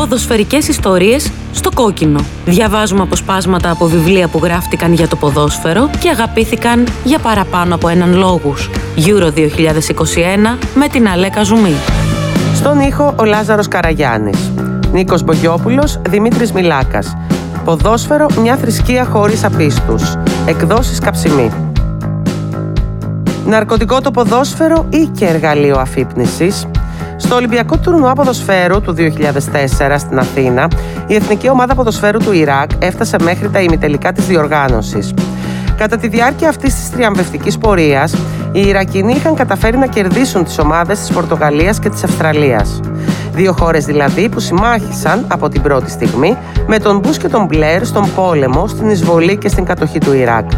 Ποδοσφαιρικές ιστορίες στο κόκκινο. Διαβάζουμε αποσπάσματα από βιβλία που γράφτηκαν για το ποδόσφαιρο και αγαπήθηκαν για παραπάνω από έναν λόγους. Euro 2021 με την Αλέκα Ζουμή. Στον ήχο ο Λάζαρος Καραγιάννης. Νίκος Μπογιόπουλος, Δημήτρης Μιλάκας. Ποδόσφαιρο μια θρησκεία χωρίς απίστους. Εκδόσεις Καψιμή. Ναρκωτικό το ποδόσφαιρο ή και εργαλείο αφύπνισης. Στο Ολυμπιακό Τουρνουά Ποδοσφαίρου του 2004 στην Αθήνα, η Εθνική Ομάδα Ποδοσφαίρου του Ιράκ έφτασε μέχρι τα ημιτελικά της διοργάνωσης. Κατά τη διάρκεια αυτής της τριαμβευτικής πορείας, οι Ιρακινοί είχαν καταφέρει να κερδίσουν τις ομάδες της Πορτογαλίας και της Αυστραλίας. Δύο χώρες δηλαδή που συμμάχησαν από την πρώτη στιγμή με τον Μπούς και τον Μπλερ στον πόλεμο, στην εισβολή και στην κατοχή του Ιράκ.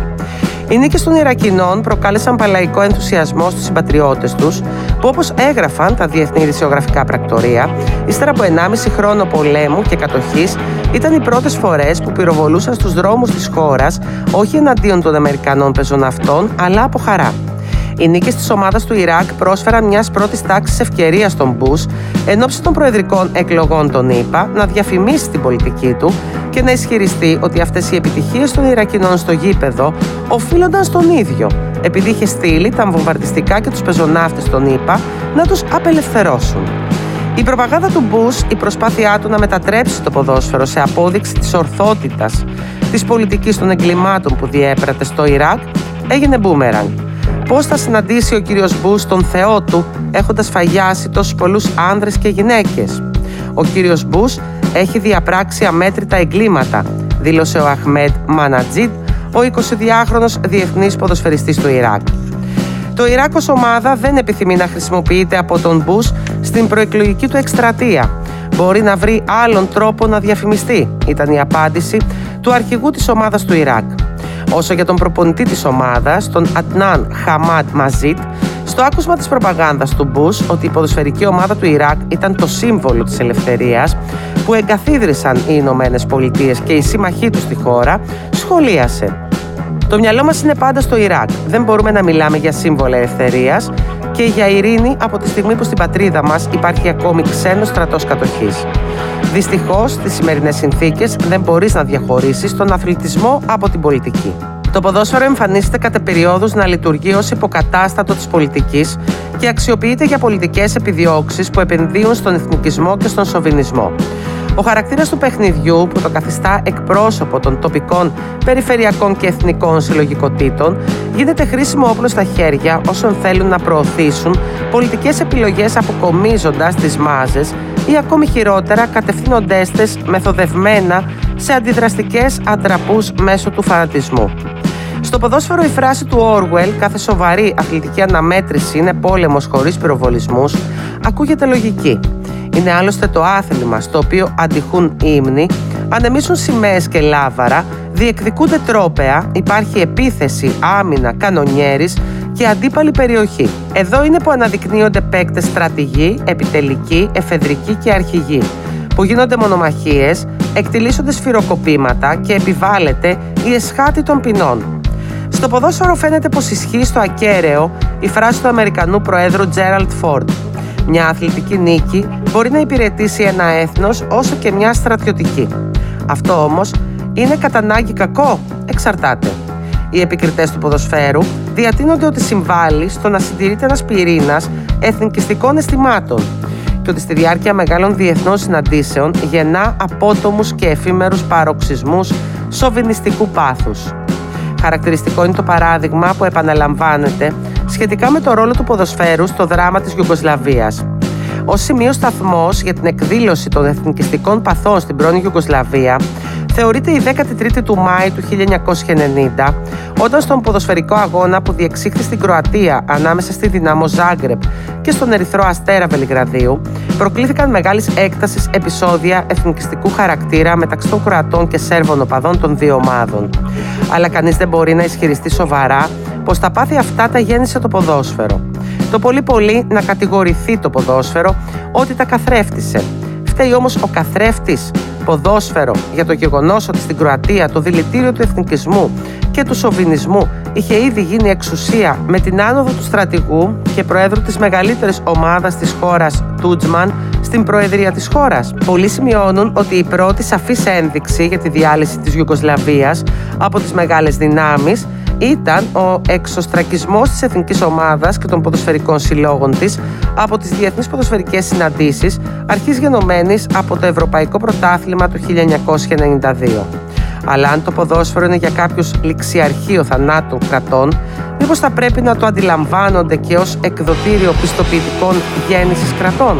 Οι νίκες των Ιρακινών προκάλεσαν παλαϊκό ενθουσιασμό στους συμπατριώτες τους, που όπω έγραφαν τα διεθνή ειδησιογραφικά πρακτορία, ύστερα από 1,5 χρόνο πολέμου και κατοχής, ήταν οι πρώτες φορές που πυροβολούσαν στους δρόμους της χώρας όχι εναντίον των Αμερικανών πεζοναυτών, αλλά από χαρά. Οι νίκες της ομάδας του Ιράκ πρόσφεραν μιας πρώτης τάξης ευκαιρίας στον Μπούς, εν ώψη των προεδρικών εκλογών των ΗΠΑ, να διαφημίσει την πολιτική του και να ισχυριστεί ότι αυτές οι επιτυχίες των Ιρακινών στο γήπεδο οφείλονταν στον ίδιο, επειδή είχε στείλει τα βομβαρδιστικά και τους πεζοναύτες των ΗΠΑ να τους απελευθερώσουν. Η προπαγάνδα του Μπούς, η προσπάθειά του να μετατρέψει το ποδόσφαιρο σε απόδειξη της ορθότητας της πολιτικής των εγκλημάτων που διέπρατε στο Ιράκ, έγινε μπούμερανγκ. Πώς θα συναντήσει ο κύριος Μπούς τον Θεό του έχοντας φαγιάσει τόσους πολλούς άνδρες και γυναίκες; Ο κύριος Μπούς έχει διαπράξει αμέτρητα εγκλήματα, δήλωσε ο Αχμέτ Μανατζίτ, ο 22χρονος διεθνής ποδοσφαιριστής του Ιράκ. Το Ιράκ ως ομάδα δεν επιθυμεί να χρησιμοποιείται από τον Μπούς στην προεκλογική του εκστρατεία. Μπορεί να βρει άλλον τρόπο να διαφημιστεί, ήταν η απάντηση του αρχηγού της ομάδας του Ιράκ. Όσο για τον προπονητή της ομάδας, τον Ατνάν Χαμάντ Μαζίτ, στο άκουσμα της προπαγάνδας του Μπούς ότι η ποδοσφαιρική ομάδα του Ιράκ ήταν το σύμβολο της ελευθερίας που εγκαθίδρυσαν οι Ηνωμένες Πολιτείες και οι σύμμαχοί τους στη χώρα, σχολίασε. Το μυαλό μας είναι πάντα στο Ιράκ. Δεν μπορούμε να μιλάμε για σύμβολα ελευθερίας και για ειρήνη από τη στιγμή που στην πατρίδα μας υπάρχει ακόμη ξένος στρατός κατοχής. Δυστυχώς, στις σημερινές συνθήκες δεν μπορείς να διαχωρίσεις τον αθλητισμό από την πολιτική. Το ποδόσφαιρο εμφανίζεται κατά περιόδους να λειτουργεί ως υποκατάστατο της πολιτικής και αξιοποιείται για πολιτικές επιδιώξεις που επενδύουν στον εθνικισμό και στον σοβινισμό. Ο χαρακτήρας του παιχνιδιού που το καθιστά εκπρόσωπο των τοπικών, περιφερειακών και εθνικών συλλογικοτήτων γίνεται χρήσιμο όπλο στα χέρια όσων θέλουν να προωθήσουν πολιτικές επιλογές αποκομίζοντας τις μάζες ή ακόμη χειρότερα κατευθύνοντές τες μεθοδευμένα σε αντιδραστικές αντραπούς μέσω του φανατισμού. Στο ποδόσφαιρο η φράση του Orwell «Κάθε σοβαρή αθλητική αναμέτρηση είναι πόλεμος χωρίς πυροβολισμούς» ακούγεται λογική. Είναι άλλωστε το άθλημα στο οποίο αντιχούν ύμνοι, ανεμίσουν σημαίες και λάβαρα, διεκδικούνται τρόπεα, υπάρχει επίθεση, άμυνα, κανονιέρης και αντίπαλη περιοχή. Εδώ είναι που αναδεικνύονται παίκτες στρατηγοί, επιτελικοί, εφεδρικοί και αρχηγοί, που γίνονται μονομαχίες, εκτιλήσονται σφυροκοπήματα και επιβάλλεται η εσχάτη των ποινών. Στο ποδόσφαιρο φαίνεται πως ισχύει στο ακέραιο η φράση του Αμερικανού Προέδρου Τζέραλτ Φόρντ. Μια αθλητική νίκη μπορεί να υπηρετήσει ένα έθνος όσο και μια στρατιωτική. Αυτό όμως είναι κατά ανάγκη κακό, εξαρτάται οι επικριτές του ποδοσφαίρου διατείνονται ότι συμβάλλει στο να συντηρείται ένας πυρήνας εθνικιστικών αισθημάτων και ότι στη διάρκεια μεγάλων διεθνών συναντήσεων γεννά απότομους και εφήμερους παροξισμούς σοβινιστικού πάθους. Χαρακτηριστικό είναι το παράδειγμα που επαναλαμβάνεται σχετικά με το ρόλο του ποδοσφαίρου στο δράμα της Ιουγκοσλαβίας. Ω σημείο σταθμός για την εκδήλωση των εθνικιστικών παθών στην πρώην Ιουγκοσλαβία, θεωρείται η 13η του Μάη του 1990, όταν στον ποδοσφαιρικό αγώνα που διεξήχθη στην Κροατία ανάμεσα στη Δυναμό Ζάγκρεπ και στον Ερυθρό Αστέρα Βελιγραδίου, προκλήθηκαν μεγάλης έκτασης επεισόδια εθνικιστικού χαρακτήρα μεταξύ των Κροατών και Σέρβων οπαδών των δύο ομάδων. Αλλά κανείς δεν μπορεί να ισχυριστεί σοβαρά πως τα πάθη αυτά τα γέννησε το ποδόσφαιρο. Το πολύ πολύ να κατηγορηθεί το ποδόσφαιρο ότι τα καθρέφτησε. Φταίει όμως ο καθρέφτης ποδόσφαιρο για το γεγονός ότι στην Κροατία το δηλητήριο του εθνικισμού και του σοβινισμού είχε ήδη γίνει εξουσία με την άνοδο του στρατηγού και προέδρου της μεγαλύτερης ομάδας της χώρας Τούτζμαν στην Προεδρία της χώρας. Πολλοί σημειώνουν ότι η πρώτη σαφής ένδειξη για τη διάλυση της Ιουγκοσλαβίας από τις μεγάλες δυνάμεις ήταν ο εξωστρακισμός της εθνικής ομάδας και των ποδοσφαιρικών συλλόγων της από τις διεθνείς ποδοσφαιρικές συναντήσεις αρχής γενομένης από το Ευρωπαϊκό Πρωτάθλημα του 1992. Αλλά αν το ποδόσφαιρο είναι για κάποιους ληξιαρχείο θανάτων κρατών, μήπως θα πρέπει να το αντιλαμβάνονται και ως εκδοτήριο πιστοποιητικών γέννησης κρατών;